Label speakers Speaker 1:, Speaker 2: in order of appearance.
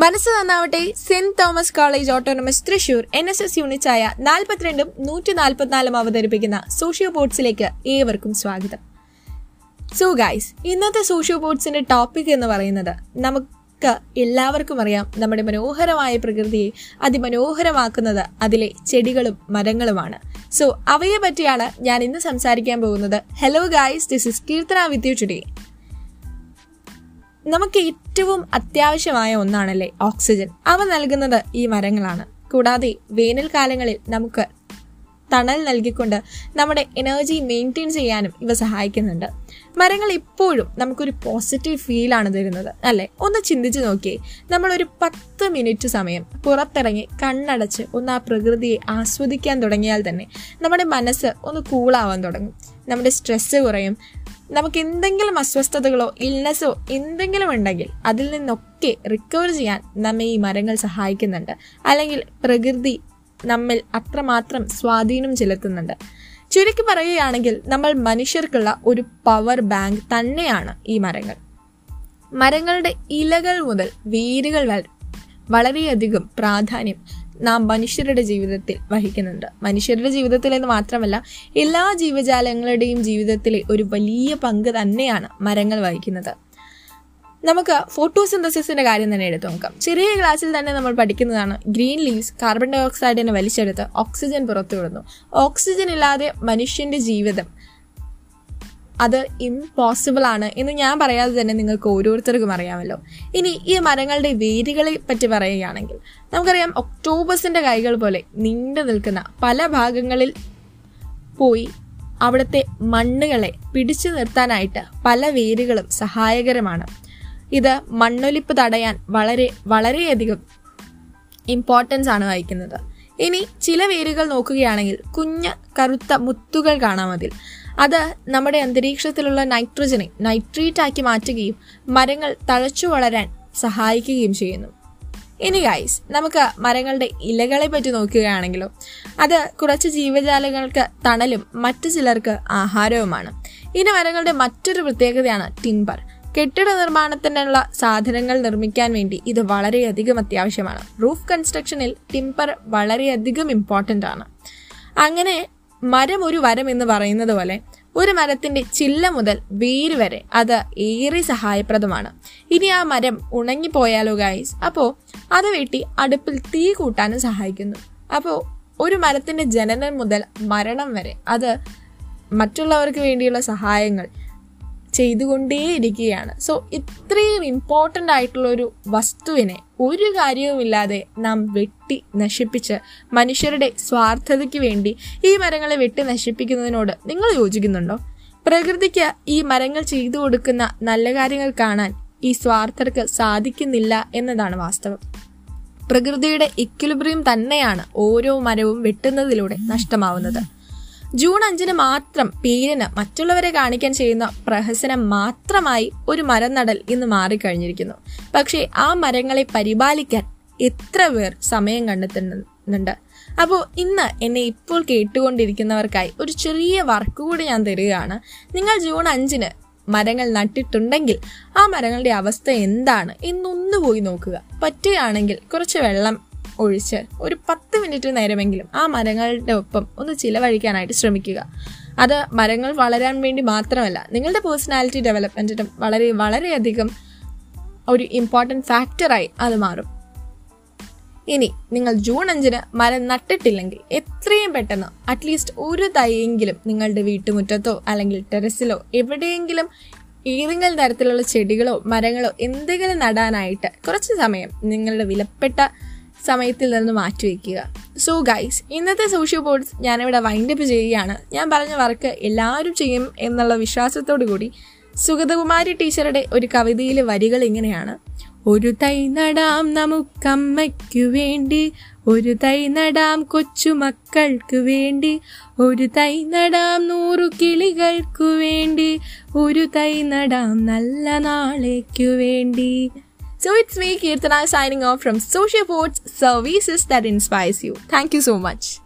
Speaker 1: മനസ്സ് നന്നാവട്ടെ. Saint Thomas college autonomous Thrissur N S S യൂണിറ്റായ നാൽപ്പത്തിരണ്ടും നൂറ്റി നാൽപ്പത്തിനാലും അവതരിപ്പിക്കുന്ന സോഷ്യോ ബോർഡ്സിലേക്ക് ഏവർക്കും സ്വാഗതം. സോ ഗൈസ് ഇന്നത്തെ സോഷ്യോ ബോർഡ്സിന്റെ ടോപ്പിക് എന്ന് പറയുന്നത് നമുക്ക് എല്ലാവർക്കും അറിയാം നമ്മുടെ മനോഹരമായ പ്രകൃതിയെ അതിമനോഹരമാക്കുന്നത് അതിലെ ചെടികളും മരങ്ങളുമാണ്. സോ അവയെ പറ്റിയാണ് ഞാൻ ഇന്ന് സംസാരിക്കാൻ പോകുന്നത്. Hello guys this is Keerthana with നമുക്ക് ഏറ്റവും അത്യാവശ്യമായ ഒന്നാണല്ലേ ഓക്സിജൻ. അവ നൽകുന്നത് ഈ മരങ്ങളാണ്. കൂടാതെ വേനൽക്കാലങ്ങളിൽ നമുക്ക് തണൽ നൽകിക്കൊണ്ട് നമ്മുടെ എനർജി മെയിന്റെയിൻ ചെയ്യാനും ഇവ സഹായിക്കുന്നുണ്ട്. മരങ്ങൾ ഇപ്പോഴും നമുക്കൊരു പോസിറ്റീവ് ഫീലാണ് തരുന്നത് അല്ലെ? ഒന്ന് ചിന്തിച്ചു നോക്കിയേ. നമ്മളൊരു പത്ത് മിനിറ്റ് സമയം പുറത്തിറങ്ങി കണ്ണടച്ച് ഒന്ന് ആ പ്രകൃതിയെ ആസ്വദിക്കാൻ തുടങ്ങിയാൽ തന്നെ നമ്മുടെ മനസ്സ് ഒന്ന് കൂളാവാൻ തുടങ്ങും. നമ്മുടെ സ്ട്രെസ്സ് കുറയും. നമുക്ക് എന്തെങ്കിലും അസ്വസ്ഥതകളോ ഇൽനെസ്സോ എന്തെങ്കിലും ഉണ്ടെങ്കിൽ അതിൽ നിന്നൊക്കെ റിക്കവർ ചെയ്യാൻ നമ്മെ ഈ മരങ്ങൾ സഹായിക്കുന്നുണ്ട്. അല്ലെങ്കിൽ പ്രകൃതി നമ്മിൽ അത്രമാത്രം സ്വാധീനം ചെലുത്തുന്നുണ്ട്. ചുരുക്കി പറയുകയാണെങ്കിൽ നമ്മൾ മനുഷ്യർക്കുള്ള ഒരു പവർ ബാങ്ക് തന്നെയാണ് ഈ മരങ്ങൾ. മരങ്ങളുടെ ഇലകൾ മുതൽ വേരുകൾ വരെ വളരെയധികം പ്രാധാന്യം നാം മനുഷ്യരുടെ ജീവിതത്തിൽ വഹിക്കുന്നുണ്ട്. മനുഷ്യരുടെ ജീവിതത്തിൽ എന്ന് മാത്രമല്ല എല്ലാ ജീവജാലങ്ങളുടെയും ജീവിതത്തിലെ ഒരു വലിയ പങ്ക് തന്നെയാണ് മരങ്ങൾ വഹിക്കുന്നത്. നമുക്ക് ഫോട്ടോസിന്തസിസിന്റെ കാര്യം തന്നെ എടുത്തു നോക്കാം. ചെറിയ ക്ലാസ്സിൽ തന്നെ നമ്മൾ പഠിക്കുന്നതാണ് ഗ്രീൻ ലീവ്സ് കാർബൺ ഡയോക്സൈഡിനെ വലിച്ചെടുത്ത് ഓക്സിജൻ പുറത്തുവിടുന്നു. ഓക്സിജൻ ഇല്ലാതെ മനുഷ്യന്റെ ജീവിതം അത് ഇമ്പോസിബിൾ ആണ് എന്ന് ഞാൻ പറയാതെ തന്നെ നിങ്ങൾക്ക് ഓരോരുത്തർക്കും അറിയാമല്ലോ. ഇനി ഈ മരങ്ങളുടെ വേരുകളെ പറ്റി പറയുകയാണെങ്കിൽ നമുക്കറിയാം ഒക്ടോബസിന്റെ കൈകൾ പോലെ നീണ്ടു നിൽക്കുന്ന പല ഭാഗങ്ങളിൽ പോയി അവിടുത്തെ മണ്ണുകളെ പിടിച്ചു നിർത്താനായിട്ട് പല വേരുകളും സഹായകരമാണ്. ഇത് മണ്ണൊലിപ്പ് തടയാൻ വളരെ വളരെയധികം ഇമ്പോർട്ടൻസ് ആണ് വഹിക്കുന്നത്. ഇനി ചില വേരുകൾ നോക്കുകയാണെങ്കിൽ കുഞ്ഞ കറുത്ത മുത്തുകൾ കാണാം അതിൽ. അത് നമ്മുടെ അന്തരീക്ഷത്തിലുള്ള നൈട്രജനെ നൈട്രേറ്റ് ആക്കി മാറ്റുകയും മരങ്ങൾ തഴച്ചു വളരാൻ സഹായിക്കുകയും ചെയ്യുന്നു. ഇനി ഗൈസ് നമുക്ക് മരങ്ങളുടെ ഇലകളെ പറ്റി നോക്കുകയാണെങ്കിലോ അത് കുറച്ച് ജീവജാലങ്ങൾക്ക് തണലും മറ്റു ചിലർക്ക് ആഹാരവുമാണ്. ഇനി മരങ്ങളുടെ മറ്റൊരു പ്രത്യേകതയാണ് ടിമ്പർ കെട്ടിട നിർമ്മാണത്തിനുള്ള സാധനങ്ങൾ നിർമ്മിക്കാൻ വേണ്ടി ഇത് വളരെയധികം അത്യാവശ്യമാണ്. റൂഫ് കൺസ്ട്രക്ഷനിൽ ടിമ്പർ വളരെയധികം ഇമ്പോർട്ടന്റ് ആണ്. അങ്ങനെ മരം ഒരു വരം എന്ന് പറയുന്നത് പോലെ ഒരു മരത്തിന്റെ ചില്ല മുതൽ വേര് വരെ അത് ഏറെ സഹായപ്രദമാണ്. ഇനി ആ മരം ഉണങ്ങിപ്പോയാലോ ഗൈസ് അപ്പോ അത് വെട്ടി അടുപ്പിൽ തീ കൂട്ടാനും സഹായിക്കുന്നു. അപ്പോൾ ഒരു മരത്തിന്റെ ജനനം മുതൽ മരണം വരെ അത് മറ്റുള്ളവർക്ക് വേണ്ടിയുള്ള സഹായങ്ങൾ ചെയ്തുകൊണ്ടേയിരിക്കുകയാണ്. സോ ഇത്രയും ഇമ്പോർട്ടന്റ് ആയിട്ടുള്ള ഒരു വസ്തുവിനെ ഒരു കാര്യവുമില്ലാതെ നാം വെട്ടി നശിപ്പിച്ച് മനുഷ്യരുടെ സ്വാർത്ഥതയ്ക്ക് വേണ്ടി ഈ മരങ്ങളെ വെട്ടി നശിപ്പിക്കുന്നതിനോട് നിങ്ങൾ യോജിക്കുന്നുണ്ടോ? പ്രകൃതിക്ക് ഈ മരങ്ങൾ ചെയ്തു കൊടുക്കുന്ന നല്ല കാര്യങ്ങൾ കാണാൻ ഈ സ്വാർത്ഥർക്ക് സാധിക്കുന്നില്ല എന്നതാണ് വാസ്തവം. പ്രകൃതിയുടെ ഇക്വിലിബ്രിയം തന്നെയാണ് ഓരോ മരവും വെട്ടുന്നതിലൂടെ നഷ്ടമാവുന്നത്. ജൂൺ അഞ്ചിന് മാത്രം പേരിന് മറ്റുള്ളവരെ കാണിക്കാൻ ചെയ്യുന്ന പ്രഹസനം മാത്രമായി ഒരു മരം നടൽ ഇന്ന് മാറിക്കഴിഞ്ഞിരിക്കുന്നു. പക്ഷേ ആ മരങ്ങളെ പരിപാലിക്കാൻ എത്ര പേർ സമയം കണ്ടെത്തുന്നുണ്ട്. അപ്പോൾ ഇന്ന് എന്നെ ഇപ്പോൾ കേട്ടുകൊണ്ടിരിക്കുന്നവർക്കായി ഒരു ചെറിയ വർക്ക് കൂടി ഞാൻ തരികയാണ്. നിങ്ങൾ ജൂൺ അഞ്ചിന് മരങ്ങൾ നട്ടിട്ടുണ്ടെങ്കിൽ ആ മരങ്ങളുടെ അവസ്ഥ എന്താണ് എന്നൊന്നു പോയി നോക്കുക. പറ്റുകയാണെങ്കിൽ കുറച്ച് വെള്ളം ഒഴിച്ച് ഒരു പത്ത് മിനിറ്റ് നേരമെങ്കിലും ആ മരങ്ങളുടെ ഒപ്പം ഒന്ന് ചിലവഴിക്കാനായിട്ട് ശ്രമിക്കുക. അത് മരങ്ങൾ വളരാൻ വേണ്ടി മാത്രമല്ല നിങ്ങളുടെ പേഴ്സണാലിറ്റി ഡെവലപ്മെന്റിനും വളരെ വളരെയധികം ഒരു ഇമ്പോർട്ടന്റ് ഫാക്ടറായി അത് മാറും. ഇനി നിങ്ങൾ ജൂൺ അഞ്ചിന് മരം നട്ടിട്ടില്ലെങ്കിൽ എത്രയും പെട്ടെന്ന് അറ്റ്ലീസ്റ്റ് ഒരു തൈയെങ്കിലും നിങ്ങളുടെ വീട്ടുമുറ്റത്തോ അല്ലെങ്കിൽ ടെറസിലോ എവിടെയെങ്കിലും ഏതെങ്കിലും തരത്തിലുള്ള ചെടികളോ മരങ്ങളോ എന്തെങ്കിലും നടാനായിട്ട് കുറച്ച് സമയം നിങ്ങളുടെ വിലപ്പെട്ട സമയത്തിൽ നിന്ന് മാറ്റിവെക്കുക സോ ഗൈസ് ഇന്നത്തെ സോഷ്യൽ ബോർഡ്സ് ഞാനിവിടെ വൈൻഡപ്പ് ചെയ്യുകയാണ്. ഞാൻ പറഞ്ഞ വർക്ക് എല്ലാവരും ചെയ്യും എന്നുള്ള വിശ്വാസത്തോടു കൂടി സുഗതകുമാരി ടീച്ചറുടെ ഒരു കവിതയിലെ വരികൾ ഇങ്ങനെയാണ്. ഒരു തൈ നടാം നമുക്കമ്മയ്ക്കു വേണ്ടി ഒരു തൈ നടാം കൊച്ചുമക്കൾക്കു വേണ്ടി ഒരു തൈ നടാം നൂറു കിളികൾക്കു വേണ്ടി ഒരു തൈ നടാം നല്ല നാളേക്കു വേണ്ടി. So it's me, Kirtana, signing off from Social Ports Services that inspires you. Thank you so much.